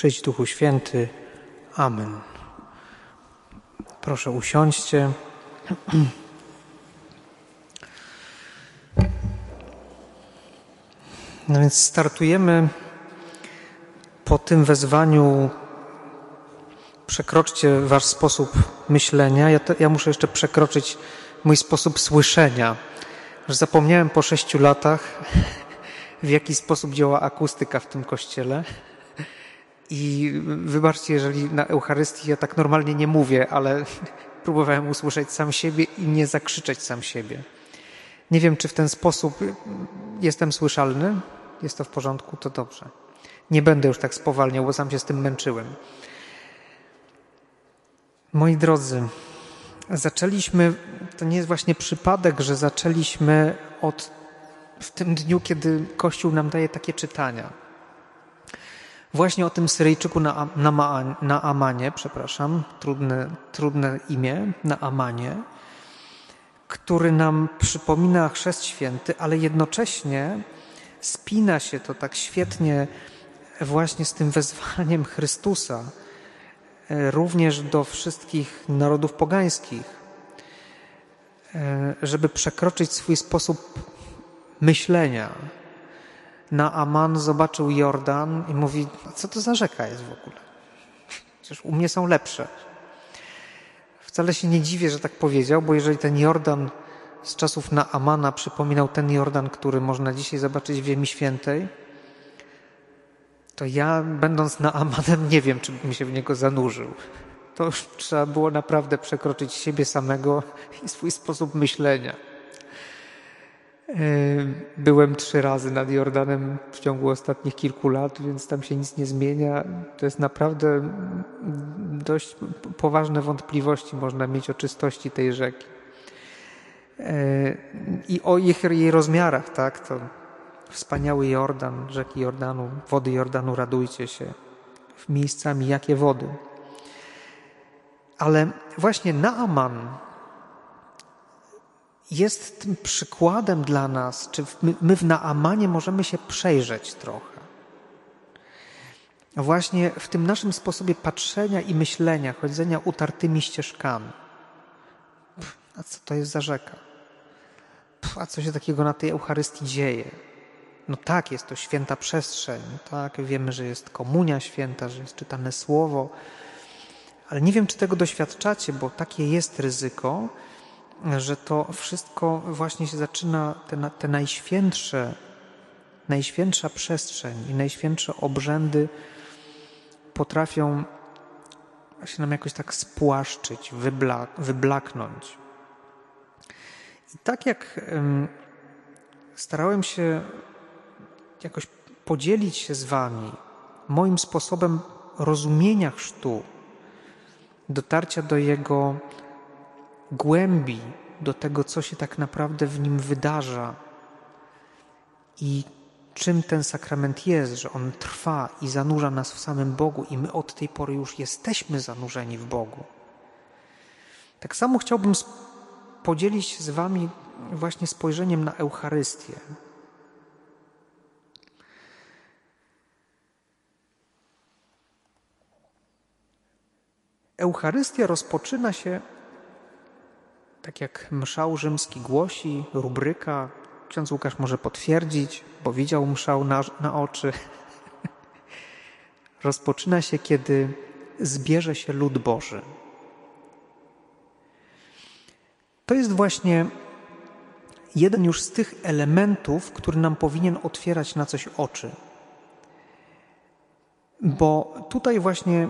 Przyjdź Duchu Święty. Amen. Proszę usiądźcie. No więc startujemy po tym wezwaniu przekroczcie wasz sposób myślenia. Ja, to, ja muszę jeszcze przekroczyć mój sposób słyszenia. Że zapomniałem po sześciu latach, w jaki sposób działa akustyka w tym kościele. I wybaczcie, jeżeli na Eucharystii ja tak normalnie nie mówię, ale próbowałem usłyszeć sam siebie i nie zakrzyczeć sam siebie. Nie wiem, czy w ten sposób jestem słyszalny. Jest to w porządku, to dobrze. Nie będę już tak spowalniał, bo sam się z tym męczyłem. Moi drodzy, zaczęliśmy, to nie jest właśnie przypadek, że zaczęliśmy od w tym dniu, kiedy Kościół nam daje takie czytania. Właśnie o tym Syryjczyku na, na, na Amanie, przepraszam, trudne, trudne imię, na Amanie, który nam przypomina chrzest święty, ale jednocześnie spina się to tak świetnie właśnie z tym wezwaniem Chrystusa, e, również do wszystkich narodów pogańskich, e, żeby przekroczyć swój sposób myślenia. Naaman zobaczył Jordan i mówi, co to za rzeka jest w ogóle? Przecież u mnie są lepsze. Wcale się nie dziwię, że tak powiedział, bo jeżeli ten Jordan z czasów Naamana przypominał ten Jordan, który można dzisiaj zobaczyć w Ziemi Świętej, to ja, będąc Naamanem, nie wiem, czy bym się w niego zanurzył. To już trzeba było naprawdę przekroczyć siebie samego i swój sposób myślenia. E, byłem trzy razy nad Jordanem w ciągu ostatnich kilku lat, więc tam się nic nie zmienia. To jest naprawdę dość poważne wątpliwości można mieć o czystości tej rzeki. E, I o ich, jej rozmiarach, tak? To wspaniały Jordan, rzeki Jordanu, wody Jordanu, radujcie się. Miejscami jakie wody. Ale właśnie Naaman jest tym przykładem dla nas, czy my, my w Naamanie możemy się przejrzeć trochę. Właśnie w tym naszym sposobie patrzenia i myślenia, chodzenia utartymi ścieżkami. Pff, a co to jest za rzeka? Pff, a co się takiego na tej Eucharystii dzieje? No tak, jest to święta przestrzeń, tak, wiemy, że jest komunia święta, że jest czytane słowo, ale nie wiem, czy tego doświadczacie, bo takie jest ryzyko, że to wszystko właśnie się zaczyna, te, te najświętsze, najświętsza przestrzeń i najświętsze obrzędy potrafią się nam jakoś tak spłaszczyć, wyblak, wyblaknąć. I tak jak starałem się jakoś podzielić się z Wami moim sposobem rozumienia chrztu, dotarcia do jego głębi, do tego, co się tak naprawdę w nim wydarza i czym ten sakrament jest, że on trwa i zanurza nas w samym Bogu, i my od tej pory już jesteśmy zanurzeni w Bogu. Tak samo chciałbym podzielić z Wami właśnie spojrzeniem na Eucharystię. Eucharystia rozpoczyna się, tak jak mszał rzymski głosi, rubryka. Ksiądz Łukasz może potwierdzić, bo widział mszał na, na oczy. rozpoczyna się, kiedy zbierze się lud Boży. To jest właśnie jeden już z tych elementów, który nam powinien otwierać na coś oczy. Bo tutaj właśnie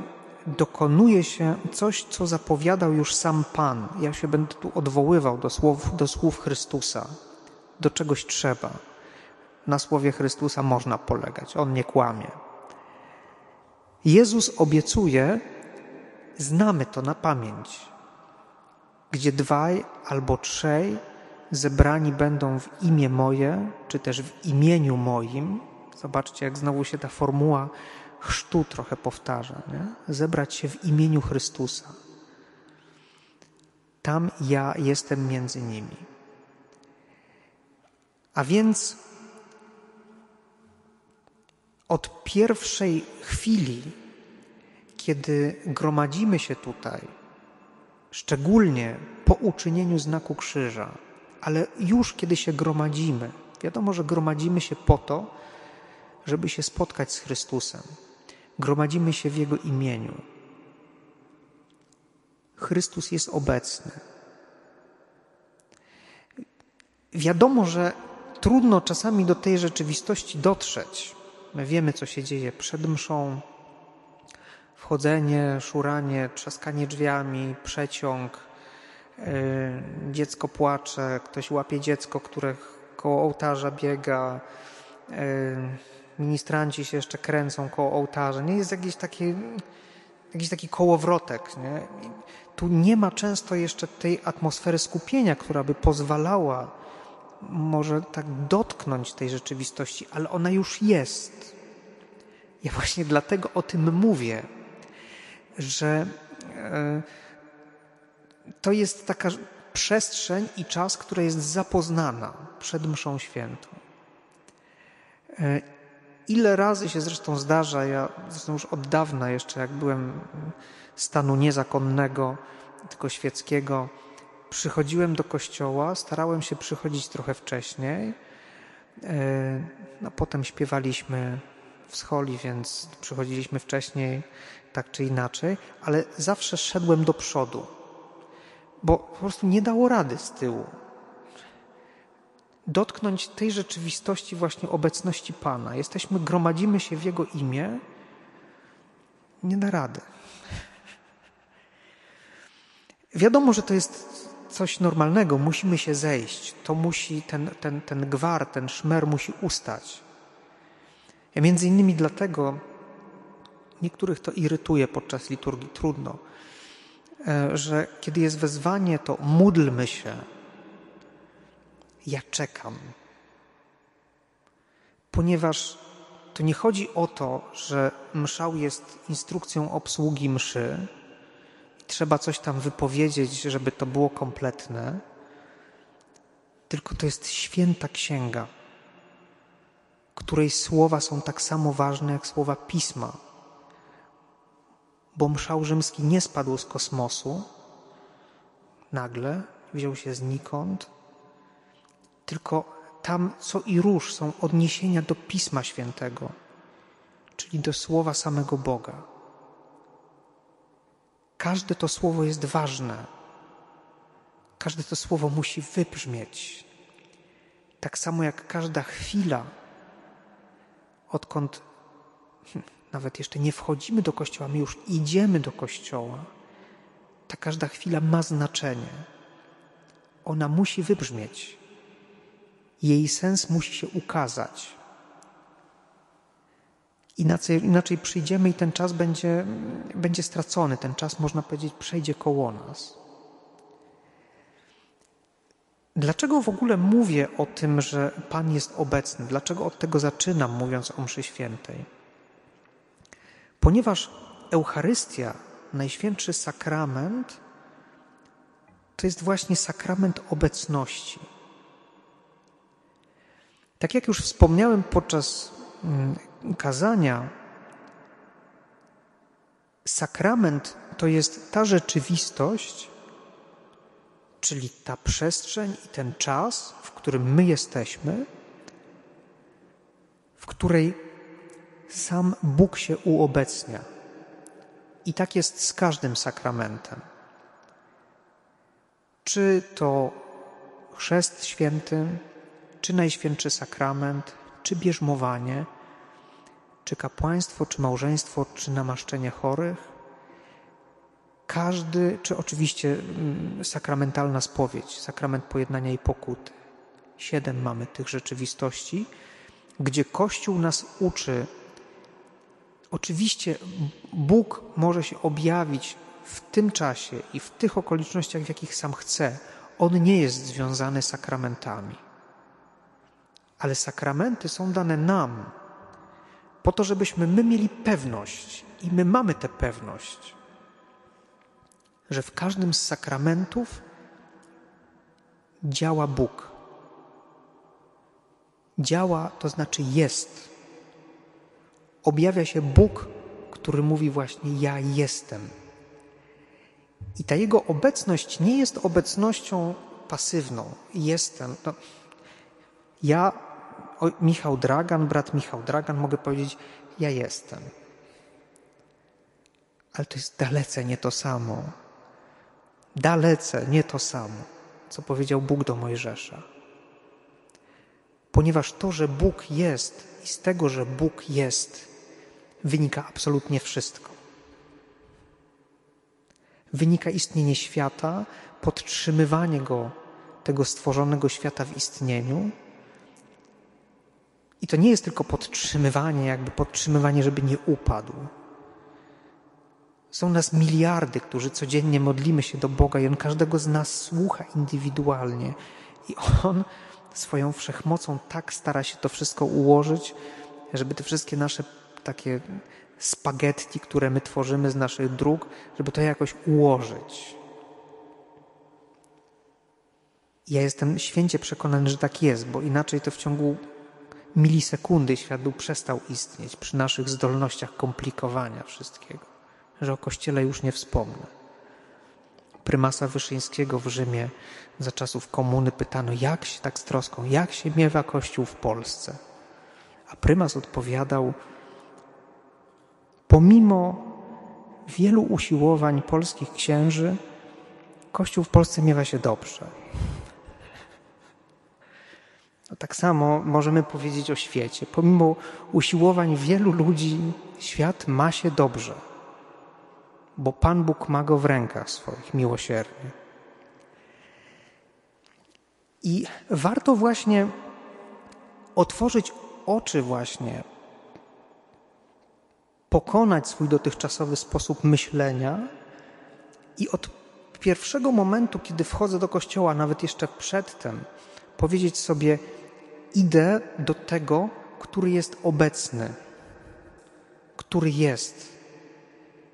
dokonuje się coś, co zapowiadał już sam Pan. Ja się będę tu odwoływał do słów, do słów Chrystusa. Do czegoś trzeba. Na słowie Chrystusa można polegać. On nie kłamie. Jezus obiecuje, znamy to na pamięć, gdzie dwaj albo trzej zebrani będą w imię moje, czy też w imieniu moim. Zobaczcie, jak znowu się ta formuła chrztu trochę powtarza, nie? zebrać się w imieniu Chrystusa. Tam ja jestem między nimi. A więc od pierwszej chwili, kiedy gromadzimy się tutaj, szczególnie po uczynieniu znaku krzyża, ale już kiedy się gromadzimy, wiadomo, że gromadzimy się po to, żeby się spotkać z Chrystusem. Gromadzimy się w Jego imieniu. Chrystus jest obecny. Wiadomo, że trudno czasami do tej rzeczywistości dotrzeć. My wiemy, co się dzieje przed mszą. Wchodzenie, szuranie, trzaskanie drzwiami, przeciąg, yy, dziecko płacze, ktoś łapie dziecko, które koło ołtarza biega, yy, ministranci się jeszcze kręcą koło ołtarza. Nie jest jakiś taki, jakiś taki kołowrotek. Nie? Tu nie ma często jeszcze tej atmosfery skupienia, która by pozwalała może tak dotknąć tej rzeczywistości, ale ona już jest. Ja właśnie dlatego o tym mówię, że e, to jest taka przestrzeń i czas, która jest zapoznana przed mszą świętą. Ile razy się zresztą zdarza, ja zresztą już od dawna jeszcze, jak byłem stanu niezakonnego, tylko świeckiego, przychodziłem do kościoła, starałem się przychodzić trochę wcześniej. E, no, potem śpiewaliśmy w scholi, więc przychodziliśmy wcześniej, tak czy inaczej, ale zawsze szedłem do przodu, bo po prostu nie dało rady z tyłu. Dotknąć tej rzeczywistości właśnie obecności Pana. Jesteśmy, gromadzimy się w Jego imię, nie da rady. Wiadomo, że to jest coś normalnego, musimy się zejść. To musi, ten, ten, ten gwar, ten szmer musi ustać. Ja między innymi dlatego niektórych to irytuje podczas liturgii, trudno, e, że kiedy jest wezwanie, to módlmy się. Ja czekam. Ponieważ to nie chodzi o to, że mszał jest instrukcją obsługi mszy, trzeba coś tam wypowiedzieć, żeby to było kompletne, tylko to jest święta księga, której słowa są tak samo ważne jak słowa pisma. Bo mszał rzymski nie spadł z kosmosu nagle, wziął się znikąd, tylko tam co i róż są odniesienia do Pisma Świętego, czyli do słowa samego Boga. Każde to słowo jest ważne. Każde to słowo musi wybrzmieć. Tak samo jak każda chwila, odkąd nawet jeszcze nie wchodzimy do kościoła, my już idziemy do kościoła, ta każda chwila ma znaczenie. Ona musi wybrzmieć. Jej sens musi się ukazać. Inaczej, inaczej przyjdziemy i ten czas będzie, będzie stracony. Ten czas, można powiedzieć, przejdzie koło nas. Dlaczego w ogóle mówię o tym, że Pan jest obecny? Dlaczego od tego zaczynam, mówiąc o mszy świętej? Ponieważ Eucharystia, Najświętszy Sakrament, to jest właśnie sakrament obecności. Tak jak już wspomniałem podczas mm, kazania, sakrament to jest ta rzeczywistość, czyli ta przestrzeń i ten czas, w którym my jesteśmy, w której sam Bóg się uobecnia. I tak jest z każdym sakramentem. Czy to chrzest święty, czy najświętszy sakrament, czy bierzmowanie – czy kapłaństwo, czy małżeństwo, czy namaszczenie chorych. Każdy, czy oczywiście mm, sakramentalna spowiedź, sakrament pojednania i pokuty. Siedem mamy tych rzeczywistości, gdzie Kościół nas uczy. Oczywiście Bóg może się objawić w tym czasie i w tych okolicznościach, w jakich sam chce. On nie jest związany sakramentami. Ale sakramenty są dane nam, po to, żebyśmy my mieli pewność i my mamy tę pewność, że w każdym z sakramentów działa Bóg. Działa, to znaczy jest. Objawia się Bóg, który mówi właśnie ja jestem. I ta jego obecność nie jest obecnością pasywną. Jestem. No, ja, o, Michał Dragan, brat Michał Dragan, mogę powiedzieć, ja jestem. Ale to jest dalece nie to samo. Dalece nie to samo, co powiedział Bóg do Mojżesza. Ponieważ to, że Bóg jest i z tego, że Bóg jest, wynika absolutnie wszystko. Wynika istnienie świata, podtrzymywanie go, tego stworzonego świata w istnieniu. I to nie jest tylko podtrzymywanie, jakby podtrzymywanie, żeby nie upadł. Są nas miliardy, którzy codziennie modlimy się do Boga i On każdego z nas słucha indywidualnie. I On swoją wszechmocą tak stara się to wszystko ułożyć, żeby te wszystkie nasze takie spaghetti, które my tworzymy z naszych dróg, żeby to jakoś ułożyć. Ja jestem święcie przekonany, że tak jest, bo inaczej to w ciągu milisekundy świat przestał istnieć przy naszych zdolnościach komplikowania wszystkiego, że o Kościele już nie wspomnę. Prymasa Wyszyńskiego w Rzymie za czasów komuny pytano, jak się tak z troską, jak się miewa Kościół w Polsce? A prymas odpowiadał, pomimo wielu usiłowań polskich księży, Kościół w Polsce miewa się dobrze. No tak samo możemy powiedzieć o świecie. Pomimo usiłowań wielu ludzi, świat ma się dobrze, bo Pan Bóg ma go w rękach swoich miłosiernie. I warto właśnie otworzyć oczy właśnie, pokonać swój dotychczasowy sposób myślenia i od pierwszego momentu, kiedy wchodzę do kościoła, nawet jeszcze przedtem, powiedzieć sobie: Idę do tego, który jest obecny, który jest.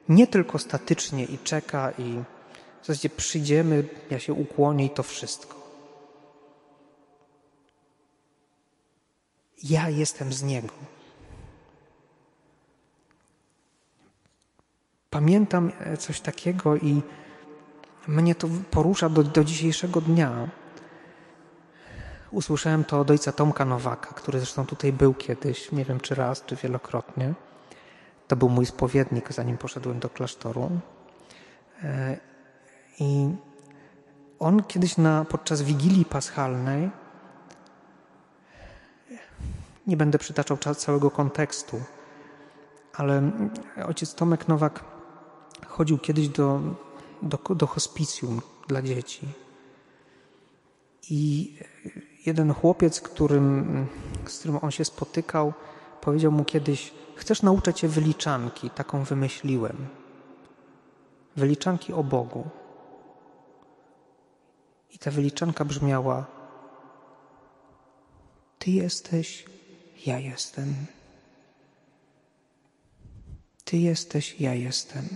Nie tylko statycznie i czeka, i w zasadzie przyjdziemy, ja się ukłonię i to wszystko. Ja jestem z Niego. Pamiętam e, coś takiego i mnie to porusza do, do dzisiejszego dnia. Usłyszałem to od ojca Tomka Nowaka, który zresztą tutaj był kiedyś, nie wiem czy raz, czy wielokrotnie. To był mój spowiednik, zanim poszedłem do klasztoru. E, I on kiedyś na, podczas Wigilii Paschalnej nie będę przytaczał całego kontekstu, ale ojciec Tomek Nowak chodził kiedyś do, do, do hospicjum dla dzieci. I jeden chłopiec, którym, z którym on się spotykał, powiedział mu kiedyś: Chcesz nauczyć się wyliczanki? Taką wymyśliłem. Wyliczanki o Bogu. I ta wyliczanka brzmiała: Ty jesteś ja jestem. Ty jesteś, ja jestem.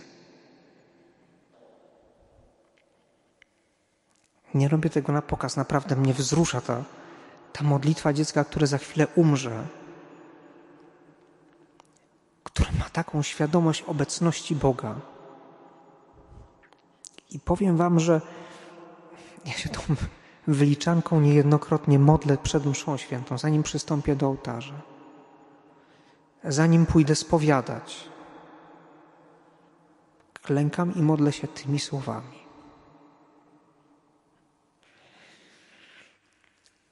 Nie robię tego na pokaz, naprawdę mnie wzrusza ta, ta modlitwa dziecka, które za chwilę umrze, które ma taką świadomość obecności Boga. I powiem Wam, że ja się tą wyliczanką niejednokrotnie modlę przed mszą świętą, zanim przystąpię do ołtarza, zanim pójdę spowiadać. Klękam i modlę się tymi słowami.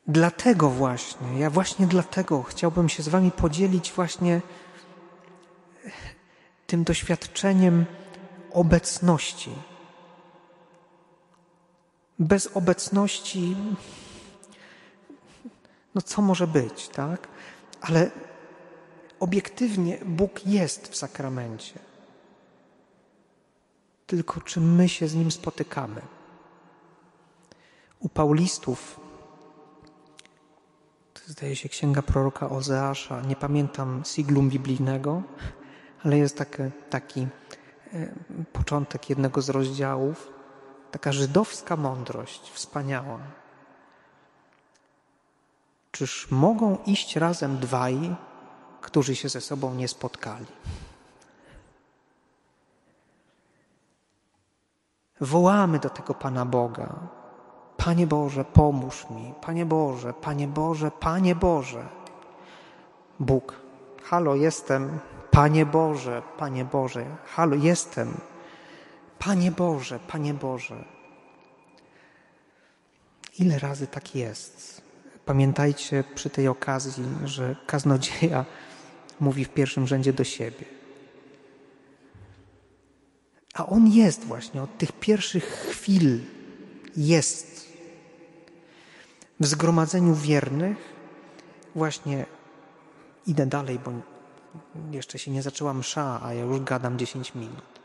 Dlatego właśnie, ja właśnie dlatego chciałbym się z Wami podzielić właśnie tym doświadczeniem obecności bez obecności, no co może być, tak? Ale obiektywnie Bóg jest w sakramencie. Tylko czy my się z Nim spotykamy? U Paulistów, zdaje się, księga proroka Ozeasza. Nie pamiętam siglum biblijnego, ale jest taki, taki początek jednego z rozdziałów. Taka żydowska mądrość, wspaniała. Czyż mogą iść razem dwaj, którzy się ze sobą nie spotkali? Wołamy do tego Pana Boga, Panie Boże, pomóż mi. Panie Boże, Panie Boże, Panie Boże. Bóg, halo, jestem. Panie Boże, Panie Boże, halo, jestem. Panie Boże, Panie Boże. Ile razy tak jest? Pamiętajcie przy tej okazji, że kaznodzieja mówi w pierwszym rzędzie do siebie. A on jest właśnie od tych pierwszych chwil, jest. W zgromadzeniu wiernych, właśnie idę dalej, bo jeszcze się nie zaczęła msza, a ja już gadam 10 minut.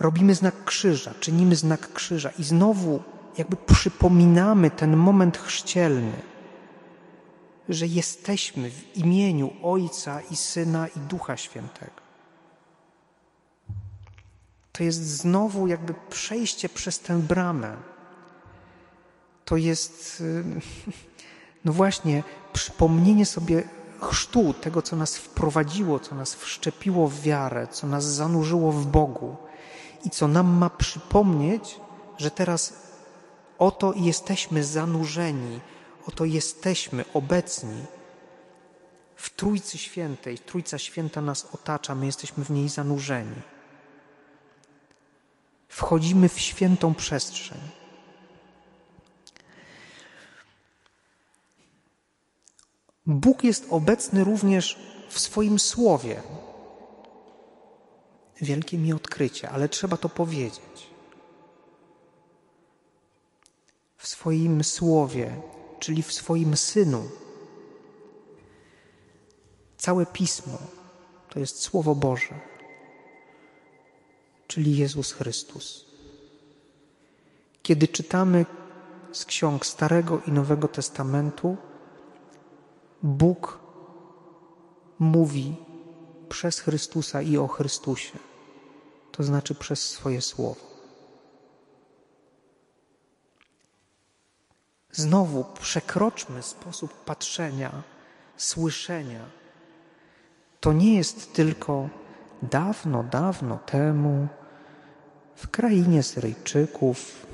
Robimy znak krzyża, czynimy znak krzyża i znowu jakby przypominamy ten moment chrzcielny, że jesteśmy w imieniu Ojca i Syna i Ducha Świętego. To jest znowu jakby przejście przez tę bramę. To jest, y, no właśnie, przypomnienie sobie chrztu, tego, co nas wprowadziło, co nas wszczepiło w wiarę, co nas zanurzyło w Bogu i co nam ma przypomnieć, że teraz oto jesteśmy zanurzeni, oto jesteśmy obecni w Trójcy Świętej. Trójca Święta nas otacza, my jesteśmy w niej zanurzeni. Wchodzimy w świętą przestrzeń. Bóg jest obecny również w swoim słowie. Wielkie mi odkrycie, ale trzeba to powiedzieć. W swoim słowie, czyli w swoim synu. Całe pismo to jest Słowo Boże, czyli Jezus Chrystus. Kiedy czytamy z ksiąg Starego i Nowego Testamentu, Bóg mówi przez Chrystusa i o Chrystusie, to znaczy przez swoje słowo. Znowu przekroczmy sposób patrzenia, słyszenia. To nie jest tylko dawno, dawno temu w krainie Syryjczyków.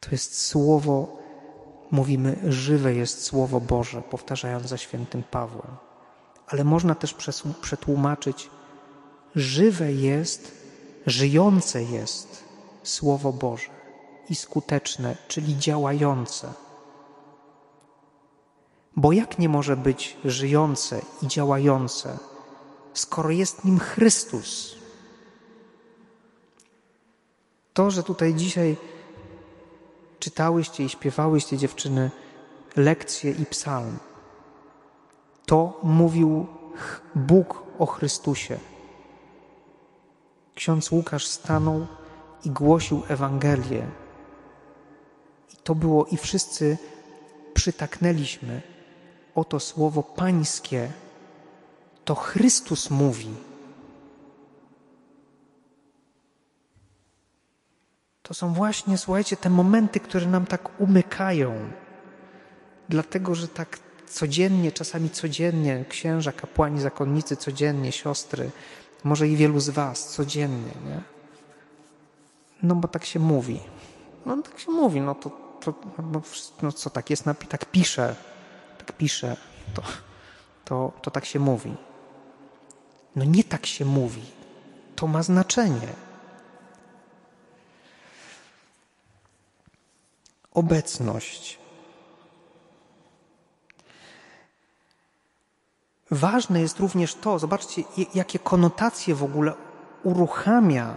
To jest słowo mówimy, żywe jest Słowo Boże, powtarzając za świętym Pawłem. Ale można też przetłumaczyć, żywe jest, żyjące jest Słowo Boże i skuteczne, czyli działające. Bo jak nie może być żyjące i działające, skoro jest nim Chrystus? To, że tutaj dzisiaj czytałyście i śpiewałyście dziewczyny lekcje i psalm. To mówił Bóg o Chrystusie. Ksiądz Łukasz stanął i głosił Ewangelię. I to było, i wszyscy przytaknęliśmy. Oto słowo Pańskie. To Chrystus mówi. To są właśnie, słuchajcie, te momenty, które nam tak umykają. Dlatego, że tak codziennie, czasami codziennie, księża, kapłani, zakonnicy, codziennie, siostry, może i wielu z Was codziennie, nie? No bo tak się mówi. No tak się mówi, no to, to no, co tak jest, tak pisze, tak pisze, to, to, to tak się mówi. No nie tak się mówi. To ma znaczenie. Obecność. Ważne jest również to, zobaczcie, jakie konotacje w ogóle uruchamia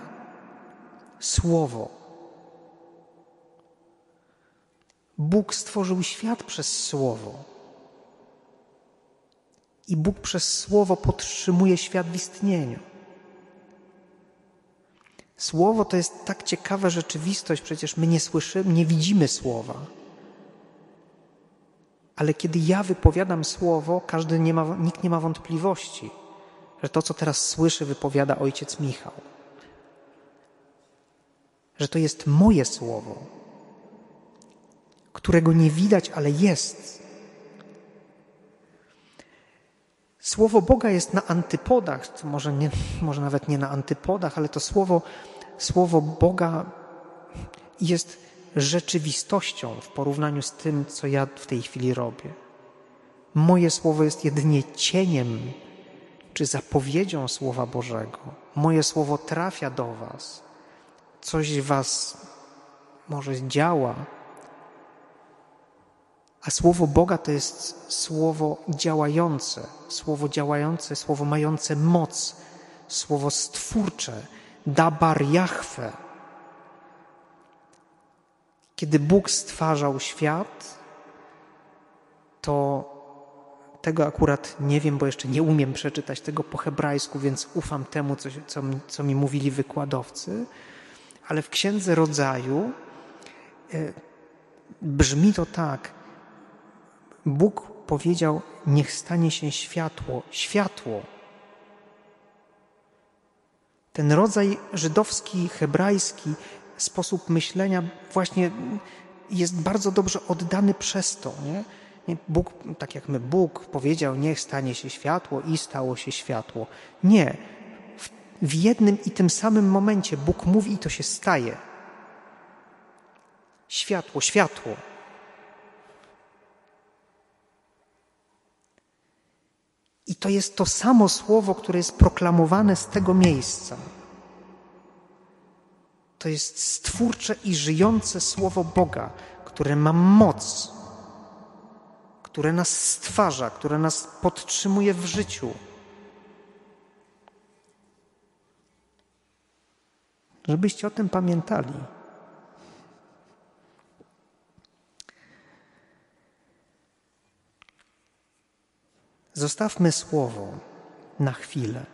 słowo. Bóg stworzył świat przez słowo. I Bóg przez słowo podtrzymuje świat w istnieniu. Słowo to jest tak ciekawa rzeczywistość, przecież my nie słyszymy, nie widzimy słowa. Ale kiedy ja wypowiadam słowo, każdy nie ma, nikt nie ma wątpliwości, że to, co teraz słyszy, wypowiada ojciec Michał. Że to jest moje słowo, którego nie widać, ale jest. Słowo Boga jest na antypodach, może, nie, może nawet nie na antypodach, ale to słowo, słowo Boga jest rzeczywistością w porównaniu z tym, co ja w tej chwili robię. Moje słowo jest jedynie cieniem czy zapowiedzią Słowa Bożego. Moje słowo trafia do Was, coś Was może działa, a Słowo Boga to jest słowo działające, słowo działające, słowo mające moc, słowo stwórcze, dabar Jahwe. Kiedy Bóg stwarzał świat, to tego akurat nie wiem, bo jeszcze nie umiem przeczytać tego po hebrajsku, więc ufam temu, co, co, co mi mówili wykładowcy. Ale w Księdze Rodzaju e, brzmi to tak. Bóg powiedział: Niech stanie się światło. Światło. Ten rodzaj żydowski, hebrajski sposób myślenia właśnie jest bardzo dobrze oddany przez to. Nie? Bóg, tak jak my, Bóg powiedział, niech stanie się światło i stało się światło. Nie. W, w jednym i tym samym momencie Bóg mówi i to się staje. Światło, światło. I to jest to samo słowo, które jest proklamowane z tego miejsca. To jest stwórcze i żyjące słowo Boga, które ma moc które nas stwarza, które nas podtrzymuje w życiu. Żebyście o tym pamiętali. Zostawmy słowo na chwilę.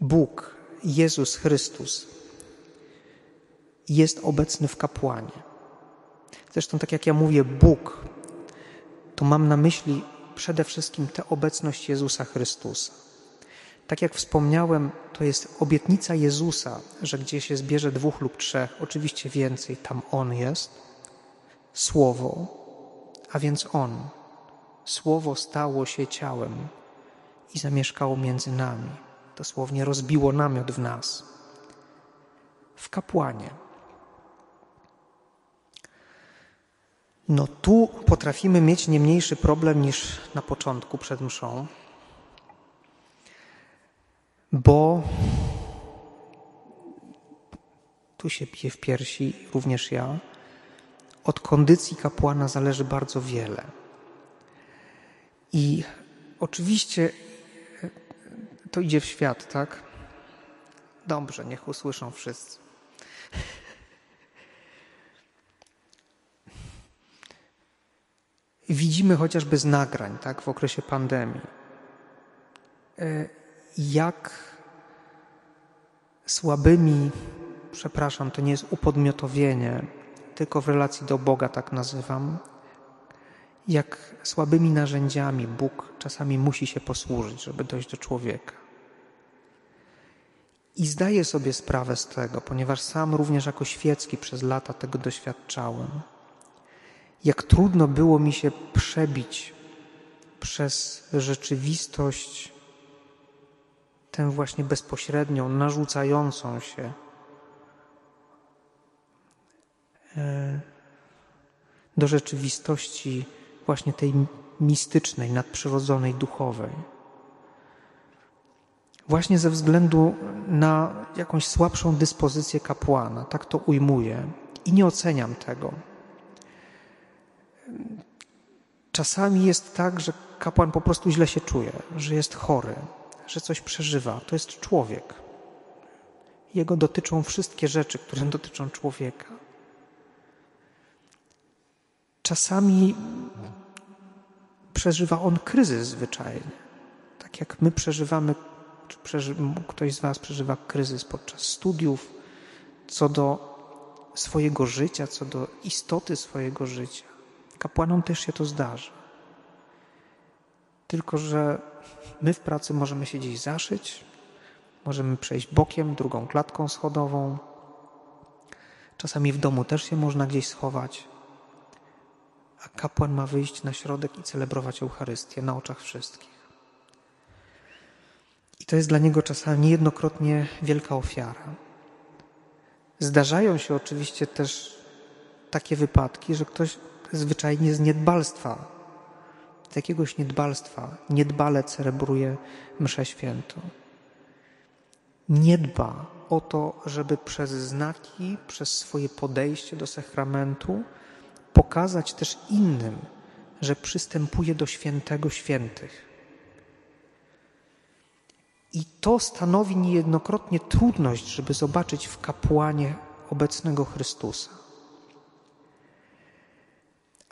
Bóg, Jezus Chrystus, jest obecny w kapłanie. Zresztą, tak jak ja mówię, Bóg, to mam na myśli przede wszystkim tę obecność Jezusa Chrystusa. Tak jak wspomniałem, to jest obietnica Jezusa, że gdzie się zbierze dwóch lub trzech, oczywiście więcej, tam On jest. Słowo, a więc On. Słowo stało się ciałem i zamieszkało między nami. Dosłownie rozbiło namiot w nas. W kapłanie No tu potrafimy mieć nie mniejszy problem niż na początku przed mszą, bo tu się bije w piersi, również ja. Od kondycji kapłana zależy bardzo wiele. I oczywiście to idzie w świat, tak? Dobrze, niech usłyszą wszyscy. Widzimy chociażby z nagrań tak, w okresie pandemii, e, jak słabymi, przepraszam, to nie jest upodmiotowienie, tylko w relacji do Boga tak nazywam, jak słabymi narzędziami Bóg czasami musi się posłużyć, żeby dojść do człowieka. I zdaję sobie sprawę z tego, ponieważ sam również jako świecki przez lata tego doświadczałem jak trudno było mi się przebić przez rzeczywistość, tę właśnie bezpośrednią, narzucającą się. Do rzeczywistości właśnie tej mistycznej, nadprzyrodzonej, duchowej. Właśnie ze względu na jakąś słabszą dyspozycję kapłana, tak to ujmuję i nie oceniam tego. Czasami jest tak, że kapłan po prostu źle się czuje, że jest chory, że coś przeżywa. To jest człowiek. Jego dotyczą wszystkie rzeczy, które dotyczą człowieka. Czasami przeżywa on kryzys zwyczajny. Tak jak my przeżywamy, czy przeży, ktoś z Was przeżywa kryzys podczas studiów, co do swojego życia, co do istoty swojego życia. Kapłanom też się to zdarza. Tylko, że my w pracy możemy się gdzieś zaszyć, możemy przejść bokiem, drugą klatką schodową. Czasami w domu też się można gdzieś schować. A Kapłan ma wyjść na środek i celebrować Eucharystię na oczach wszystkich. I to jest dla niego czasami niejednokrotnie wielka ofiara. Zdarzają się oczywiście też takie wypadki, że ktoś zwyczajnie z niedbalstwa, z jakiegoś niedbalstwa, niedbale celebruje mszę świętą. Nie dba o to, żeby przez znaki, przez swoje podejście do sakramentu pokazać też innym, że przystępuje do świętego świętych. I to stanowi niejednokrotnie trudność, żeby zobaczyć w kapłanie obecnego Chrystusa.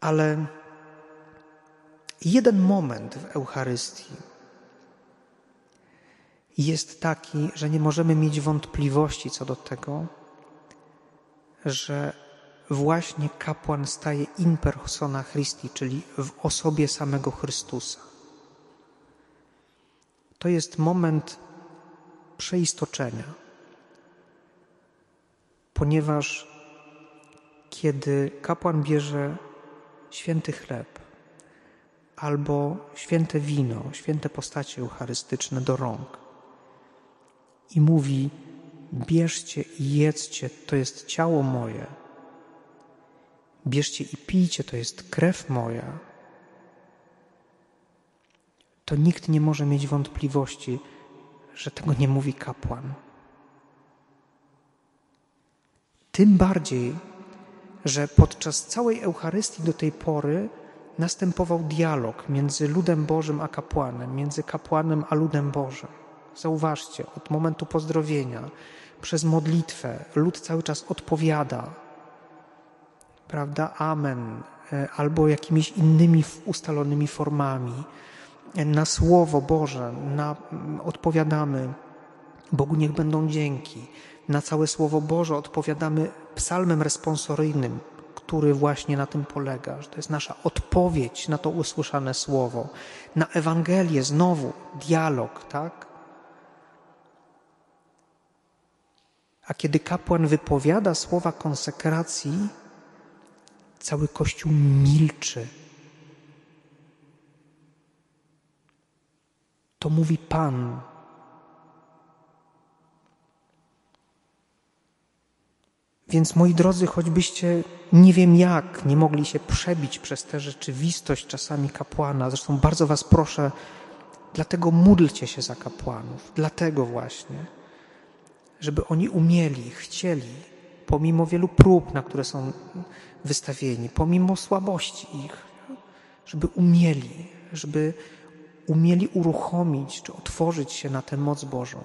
Ale jeden moment w Eucharystii jest taki, że nie możemy mieć wątpliwości co do tego, że właśnie kapłan staje in persona Christi, czyli w osobie samego Chrystusa. To jest moment przeistoczenia, ponieważ kiedy kapłan bierze święty chleb albo święte wino, święte postacie eucharystyczne do rąk i mówi: Bierzcie i jedzcie, to jest ciało moje. Bierzcie i pijcie, to jest krew moja. To nikt nie może mieć wątpliwości, że tego nie mówi kapłan. Tym bardziej, że podczas całej Eucharystii do tej pory następował dialog między ludem Bożym a kapłanem, między kapłanem a ludem Bożym. Zauważcie, od momentu pozdrowienia, przez modlitwę, lud cały czas odpowiada, prawda? Amen, e, albo jakimiś innymi ustalonymi formami. E, na Słowo Boże na, odpowiadamy, Bogu niech będą dzięki. Na całe Słowo Boże odpowiadamy psalmem responsoryjnym, który właśnie na tym polega, że to jest nasza odpowiedź na to usłyszane Słowo. Na Ewangelię znowu dialog, tak? A kiedy kapłan wypowiada słowa konsekracji, cały Kościół milczy. To mówi Pan. Więc moi drodzy, choćbyście nie wiem jak nie mogli się przebić przez tę rzeczywistość czasami kapłana, zresztą bardzo Was proszę, dlatego módlcie się za kapłanów, dlatego właśnie żeby oni umieli, chcieli, pomimo wielu prób, na które są wystawieni, pomimo słabości ich, żeby umieli, żeby umieli uruchomić czy otworzyć się na tę moc Bożą,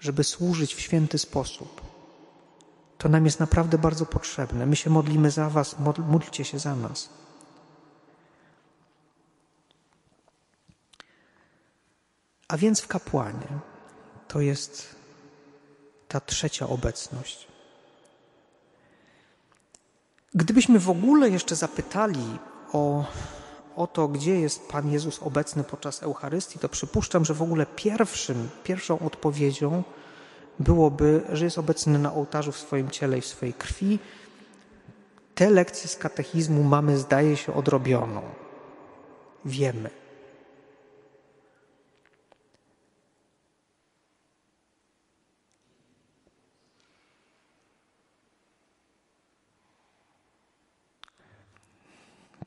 żeby służyć w święty sposób. To nam jest naprawdę bardzo potrzebne. My się modlimy za Was, módlcie się za nas. A więc w kapłanie to jest ta trzecia obecność. Gdybyśmy w ogóle jeszcze zapytali o, o to, gdzie jest Pan Jezus obecny podczas Eucharystii, to przypuszczam, że w ogóle pierwszym, pierwszą odpowiedzią byłoby, że jest obecny na ołtarzu w swoim ciele i w swojej krwi. Te lekcje z katechizmu mamy, zdaje się, odrobioną. Wiemy.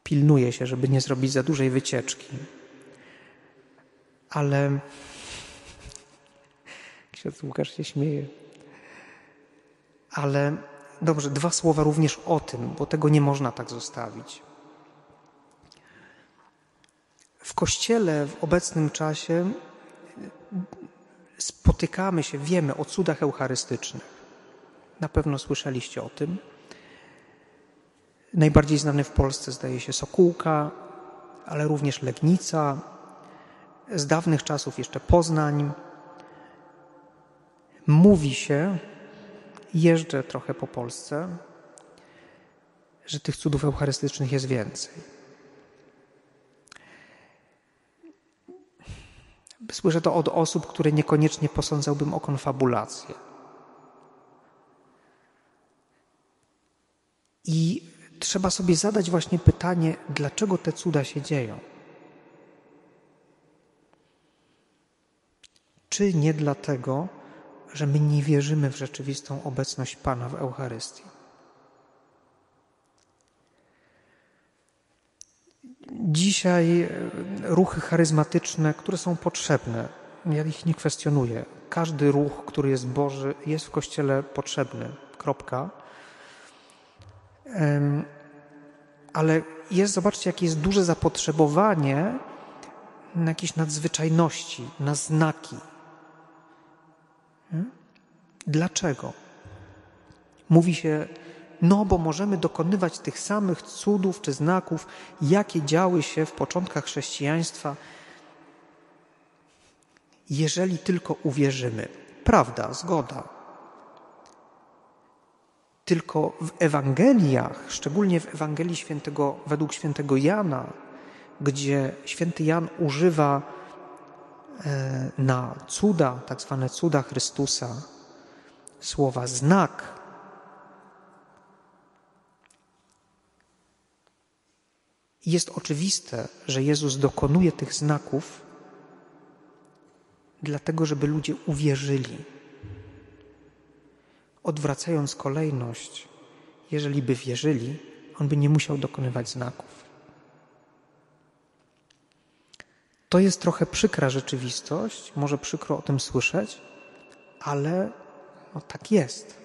Pilnuje się, żeby nie zrobić za dużej wycieczki. Ale ksiądz Łukasz się śmieje. Ale dobrze, dwa słowa również o tym, bo tego nie można tak zostawić. W kościele w obecnym czasie spotykamy się, wiemy o cudach eucharystycznych. Na pewno słyszeliście o tym. Najbardziej znany w Polsce zdaje się Sokółka, ale również Legnica, z dawnych czasów jeszcze Poznań. Mówi się, jeżdżę trochę po Polsce, że tych cudów eucharystycznych jest więcej. Słyszę to od osób, które niekoniecznie posądzałbym o konfabulację. I trzeba sobie zadać właśnie pytanie, dlaczego te cuda się dzieją. Czy nie dlatego, że my nie wierzymy w rzeczywistą obecność Pana w Eucharystii? Dzisiaj e, ruchy charyzmatyczne, które są potrzebne, ja ich nie kwestionuję. Każdy ruch, który jest Boży, jest w Kościele potrzebny. Kropka. Ale jest, zobaczcie, jakie jest duże zapotrzebowanie na jakieś nadzwyczajności, na znaki. Dlaczego? Mówi się, no bo możemy dokonywać tych samych cudów czy znaków, jakie działy się w początkach chrześcijaństwa, jeżeli tylko uwierzymy. Prawda, zgoda. Tylko w Ewangeliach, szczególnie w Ewangelii świętego, według świętego Jana, gdzie święty Jan używa e, na cuda, tak zwane cuda Chrystusa, słowa znak, jest oczywiste, że Jezus dokonuje tych znaków, dlatego żeby ludzie uwierzyli. Odwracając kolejność, jeżeli by wierzyli, on by nie musiał dokonywać znaków. To jest trochę przykra rzeczywistość, może przykro o tym słyszeć, ale no tak jest.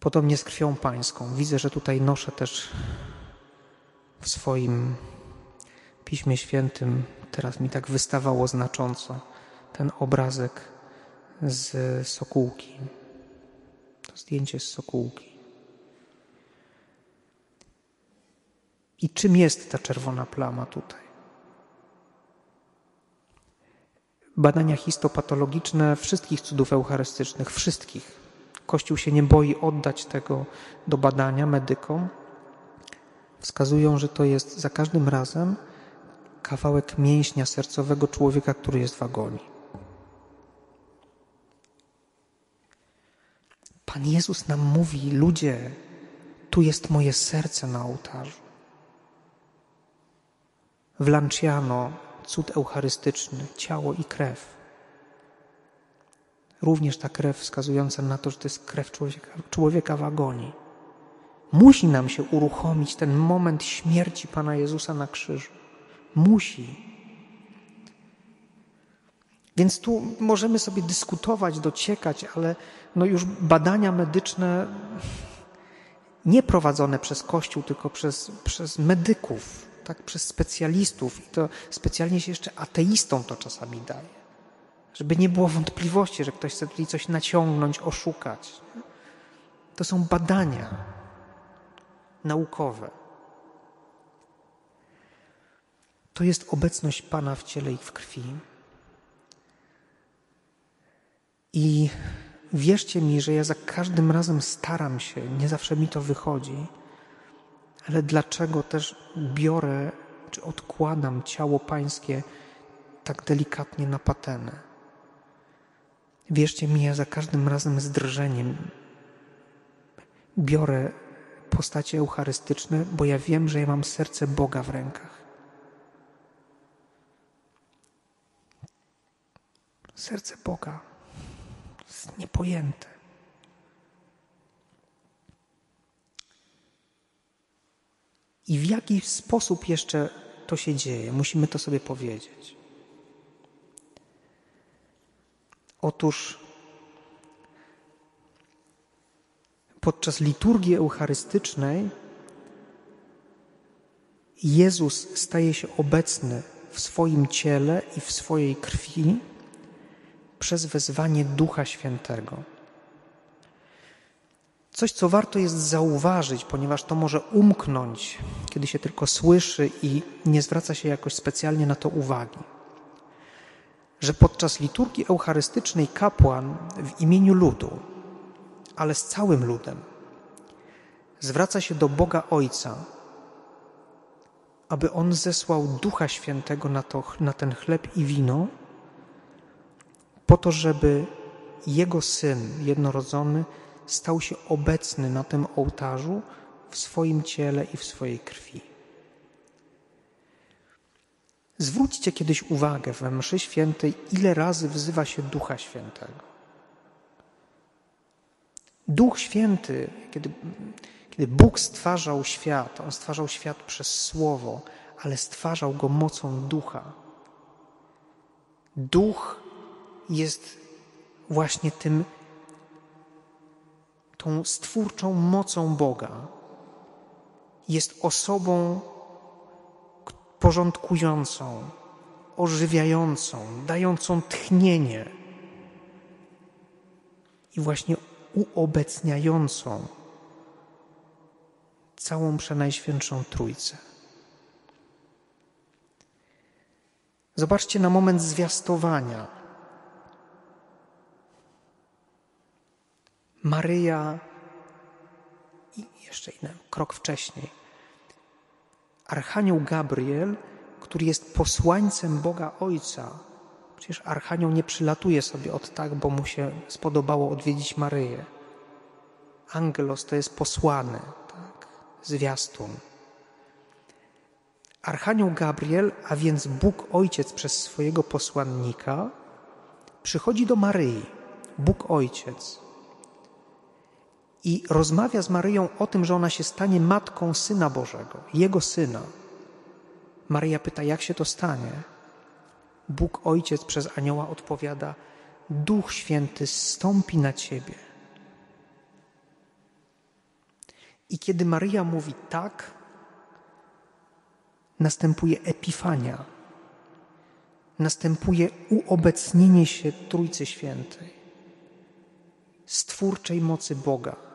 Podobnie z krwią pańską. Widzę, że tutaj noszę też w swoim Piśmie Świętym, teraz mi tak wystawało znacząco ten obrazek z Sokółki. To zdjęcie z Sokółki. I czym jest ta czerwona plama tutaj? Badania histopatologiczne wszystkich cudów eucharystycznych, wszystkich. Kościół się nie boi oddać tego do badania medykom. Wskazują, że to jest za każdym razem kawałek mięśnia sercowego człowieka, który jest w agonii. Pan Jezus nam mówi: Ludzie, tu jest moje serce na ołtarzu. W Lanciano cud eucharystyczny, ciało i krew. Również ta krew wskazująca na to, że to jest krew człowieka, człowieka w agonii. Musi nam się uruchomić ten moment śmierci Pana Jezusa na krzyżu. Musi. Więc tu możemy sobie dyskutować, dociekać, ale no już badania medyczne nie prowadzone przez Kościół, tylko przez, przez medyków, tak, przez specjalistów. I to specjalnie się jeszcze ateistom to czasami daje. Żeby nie było wątpliwości, że ktoś chce tutaj coś naciągnąć, oszukać. To są badania naukowe. To jest obecność Pana w ciele i w krwi. I wierzcie mi, że ja za każdym razem staram się, nie zawsze mi to wychodzi, ale dlaczego też biorę czy odkładam ciało Pańskie tak delikatnie na patenę? Wierzcie mi, ja za każdym razem z drżeniem biorę postacie eucharystyczne, bo ja wiem, że ja mam serce Boga w rękach. Serce Boga jest niepojęte. I w jaki sposób jeszcze to się dzieje? Musimy to sobie powiedzieć. Otóż podczas liturgii eucharystycznej Jezus staje się obecny w swoim ciele i w swojej krwi przez wezwanie Ducha Świętego. Coś, co warto jest zauważyć, ponieważ to może umknąć, kiedy się tylko słyszy i nie zwraca się jakoś specjalnie na to uwagi. Że podczas liturgii eucharystycznej kapłan w imieniu ludu, ale z całym ludem, zwraca się do Boga Ojca, aby On zesłał Ducha Świętego na, to, na ten chleb i wino, po to, żeby Jego Syn jednorodzony stał się obecny na tym ołtarzu w swoim ciele i w swojej krwi. Zwróćcie kiedyś uwagę we mszy świętej, ile razy wzywa się Ducha Świętego. Duch Święty, kiedy, kiedy Bóg stwarzał świat, On stwarzał świat przez Słowo, ale stwarzał go mocą Ducha. Duch jest właśnie tym, tą stwórczą mocą Boga. Jest osobą porządkującą, ożywiającą, dającą tchnienie i właśnie uobecniającą całą Przenajświętszą Trójcę. Zobaczcie na moment zwiastowania. Maryja i jeszcze inny krok wcześniej. Archanioł Gabriel, który jest posłańcem Boga Ojca. Przecież Archanioł nie przylatuje sobie od tak, bo mu się spodobało odwiedzić Maryję. Angelos to jest posłany, tak? zwiastun. Archanioł Gabriel, a więc Bóg Ojciec przez swojego posłannika, przychodzi do Maryi, Bóg Ojciec, i rozmawia z Maryją o tym, że ona się stanie matką Syna Bożego, Jego Syna. Maryja pyta, jak się to stanie? Bóg Ojciec przez anioła odpowiada, Duch Święty stąpi na Ciebie. I kiedy Maryja mówi tak, następuje epifania, następuje uobecnienie się Trójcy Świętej, stwórczej mocy Boga,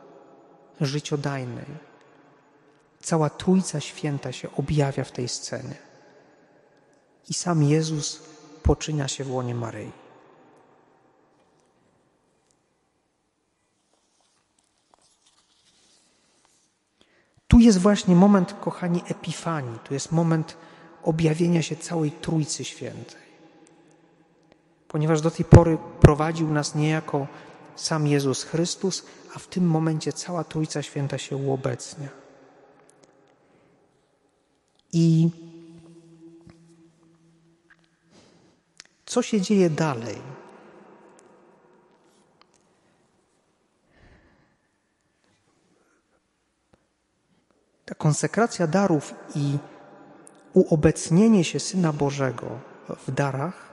życiodajnej. Cała Trójca Święta się objawia w tej scenie. I sam Jezus poczynia się w łonie Maryi. Tu jest właśnie moment, kochani, epifanii. Tu jest moment objawienia się całej Trójcy Świętej. Ponieważ do tej pory prowadził nas niejako sam Jezus Chrystus, a w tym momencie cała Trójca Święta się uobecnia. I co się dzieje dalej? Ta konsekracja darów i uobecnienie się Syna Bożego w darach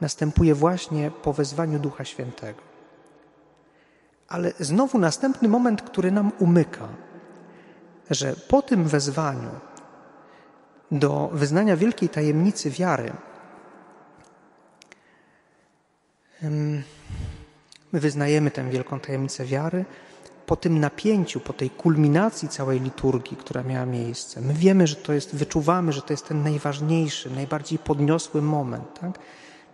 następuje właśnie po wezwaniu Ducha Świętego. Ale znowu następny moment, który nam umyka, że po tym wezwaniu do wyznania wielkiej tajemnicy wiary, my wyznajemy tę wielką tajemnicę wiary, po tym napięciu, po tej kulminacji całej liturgii, która miała miejsce, my wiemy, że to jest, wyczuwamy, że to jest ten najważniejszy, najbardziej podniosły moment. Tak?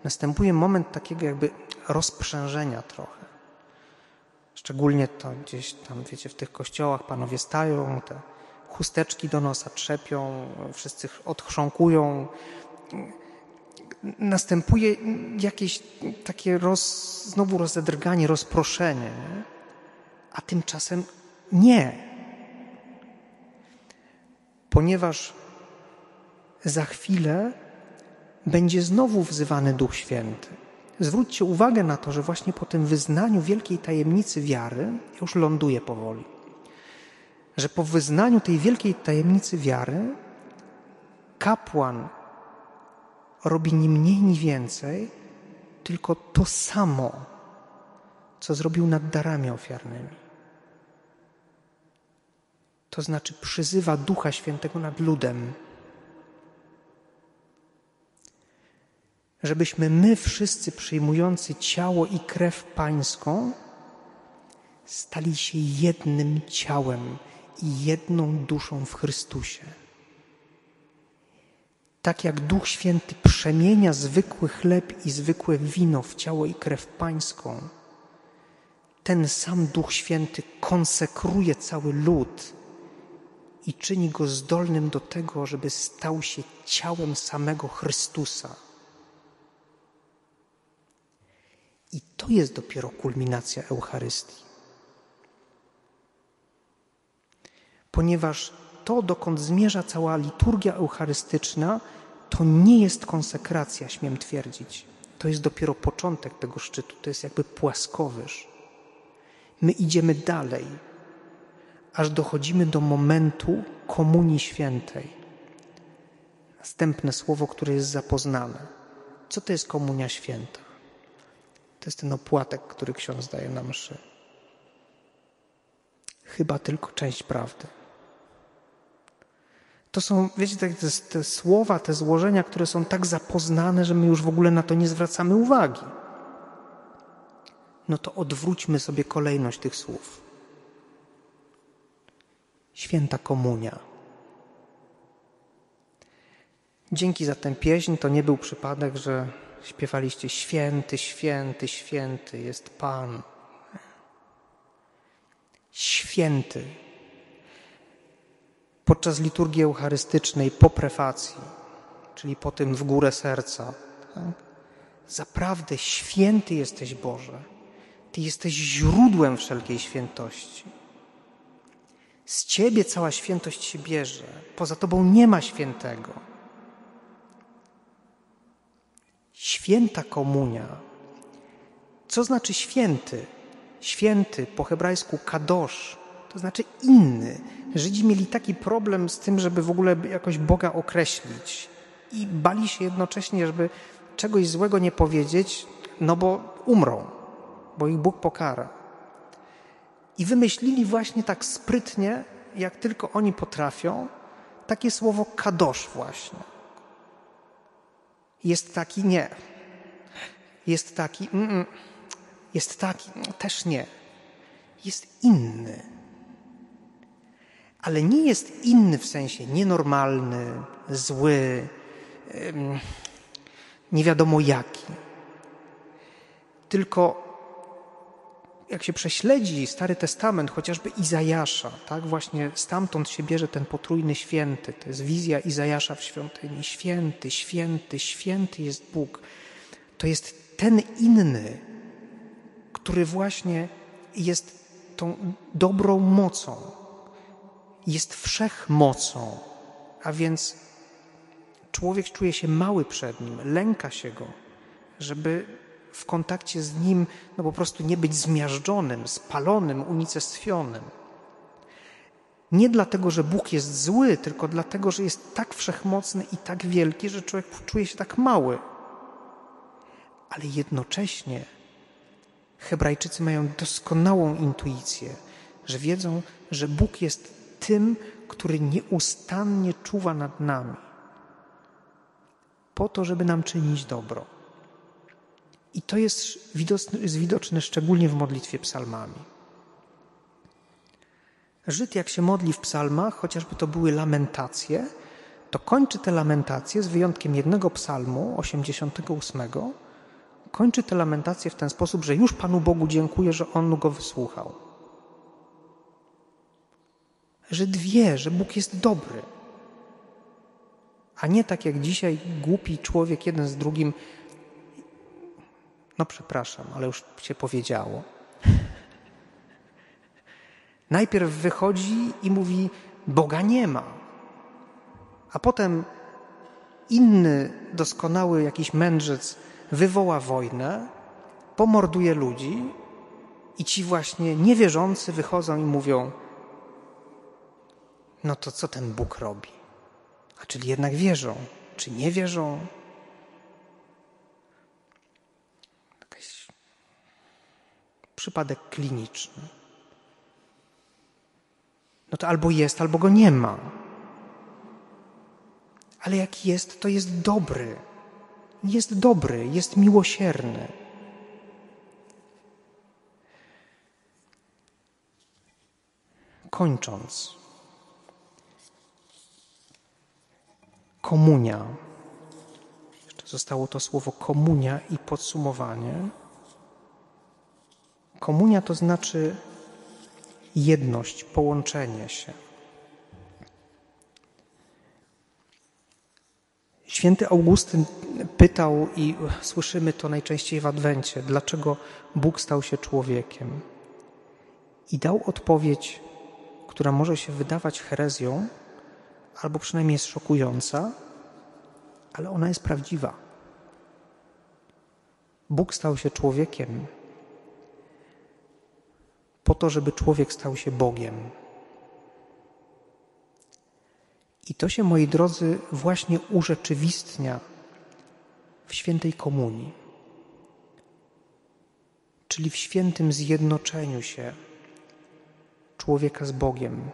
Następuje moment takiego jakby rozprzężenia trochę. Szczególnie to gdzieś tam, wiecie, w tych kościołach panowie stają, te chusteczki do nosa trzepią, wszyscy odchrząkują. Następuje jakieś takie roz, znowu rozedrganie, rozproszenie. Nie? A tymczasem nie. Ponieważ za chwilę będzie znowu wzywany Duch Święty. Zwróćcie uwagę na to, że właśnie po tym wyznaniu wielkiej tajemnicy wiary, już ląduje powoli, że po wyznaniu tej wielkiej tajemnicy wiary kapłan robi ni mniej, ni więcej, tylko to samo, co zrobił nad darami ofiarnymi. To znaczy przyzywa Ducha Świętego nad ludem. Żebyśmy my wszyscy przyjmujący ciało i krew Pańską stali się jednym ciałem i jedną duszą w Chrystusie. Tak jak Duch Święty przemienia zwykły chleb i zwykłe wino w ciało i krew Pańską, ten sam Duch Święty konsekruje cały lud i czyni go zdolnym do tego, żeby stał się ciałem samego Chrystusa. I to jest dopiero kulminacja Eucharystii. ponieważ to, dokąd zmierza cała liturgia eucharystyczna, to nie jest konsekracja, śmiem twierdzić. To jest dopiero początek tego szczytu, to jest jakby płaskowyż. My idziemy dalej, aż dochodzimy do momentu Komunii Świętej. Następne słowo, które jest zapoznane. Co to jest Komunia Święta? To jest ten opłatek, który ksiądz daje na mszy. Chyba tylko część prawdy. To są, wiecie, te, te słowa, te złożenia, które są tak zapoznane, że my już w ogóle na to nie zwracamy uwagi. No to odwróćmy sobie kolejność tych słów. Święta Komunia. Dzięki za tę pieśń to nie był przypadek, że śpiewaliście święty, święty, święty jest Pan. Święty podczas liturgii eucharystycznej po prefacji, czyli po tym w górę serca. Tak? Zaprawdę święty jesteś Boże. Ty jesteś źródłem wszelkiej świętości. Z Ciebie cała świętość się bierze. Poza Tobą nie ma świętego. Święta komunia. Co znaczy święty? Święty po hebrajsku kadosz to znaczy inny. Żydzi mieli taki problem z tym, żeby w ogóle jakoś Boga określić i bali się jednocześnie, żeby czegoś złego nie powiedzieć, no bo umrą, bo ich Bóg pokara. I wymyślili właśnie tak sprytnie, jak tylko oni potrafią, takie słowo kadosz właśnie. Jest taki nie. Jest taki, mm, mm. jest taki, też nie. Jest inny ale nie jest inny w sensie nienormalny, zły, nie wiadomo jaki. Tylko jak się prześledzi Stary Testament, chociażby Izajasza, tak właśnie stamtąd się bierze ten potrójny święty. To jest wizja Izajasza w świątyni. Święty, święty, święty jest Bóg. To jest ten inny, który właśnie jest tą dobrą mocą, jest wszechmocą, a więc człowiek czuje się mały przed nim, lęka się go, żeby w kontakcie z nim no po prostu nie być zmiażdżonym, spalonym, unicestwionym. Nie dlatego, że Bóg jest zły, tylko dlatego, że jest tak wszechmocny i tak wielki, że człowiek czuje się tak mały. Ale jednocześnie Hebrajczycy mają doskonałą intuicję, że wiedzą, że Bóg jest tym, który nieustannie czuwa nad nami, po to, żeby nam czynić dobro. I to jest widoczne, jest widoczne szczególnie w modlitwie psalmami. Żyd, jak się modli w psalmach, chociażby to były lamentacje, to kończy te lamentacje z wyjątkiem jednego psalmu, 88, kończy te lamentacje w ten sposób, że już Panu Bogu dziękuję, że On go wysłuchał że wie, że Bóg jest dobry. A nie tak jak dzisiaj głupi człowiek jeden z drugim. No przepraszam, ale już się powiedziało. Najpierw wychodzi i mówi: Boga nie ma. A potem inny doskonały jakiś mędrzec wywoła wojnę, pomorduje ludzi i ci właśnie niewierzący wychodzą i mówią: no to co ten Bóg robi? A czyli jednak wierzą, czy nie wierzą? Przypadek kliniczny. No to albo jest, albo go nie ma. Ale jak jest, to jest dobry. Jest dobry, jest miłosierny. Kończąc, komunia. Jeszcze zostało to słowo komunia i podsumowanie. Komunia to znaczy jedność, połączenie się. Święty Augustyn pytał, i słyszymy to najczęściej w Adwencie, dlaczego Bóg stał się człowiekiem. I dał odpowiedź, która może się wydawać herezją, albo przynajmniej jest szokująca, ale ona jest prawdziwa. Bóg stał się człowiekiem po to, żeby człowiek stał się Bogiem. I to się, moi drodzy, właśnie urzeczywistnia w świętej komunii, czyli w świętym zjednoczeniu się człowieka z Bogiem.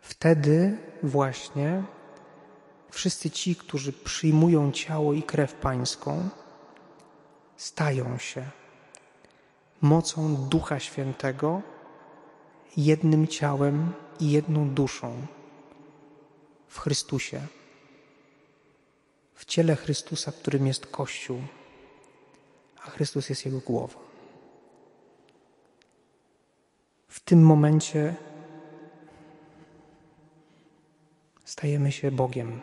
Wtedy właśnie wszyscy ci, którzy przyjmują ciało i krew Pańską, stają się mocą Ducha Świętego jednym ciałem i jedną duszą w Chrystusie, w ciele Chrystusa, którym jest Kościół, a Chrystus jest Jego głową. W tym momencie stajemy się Bogiem.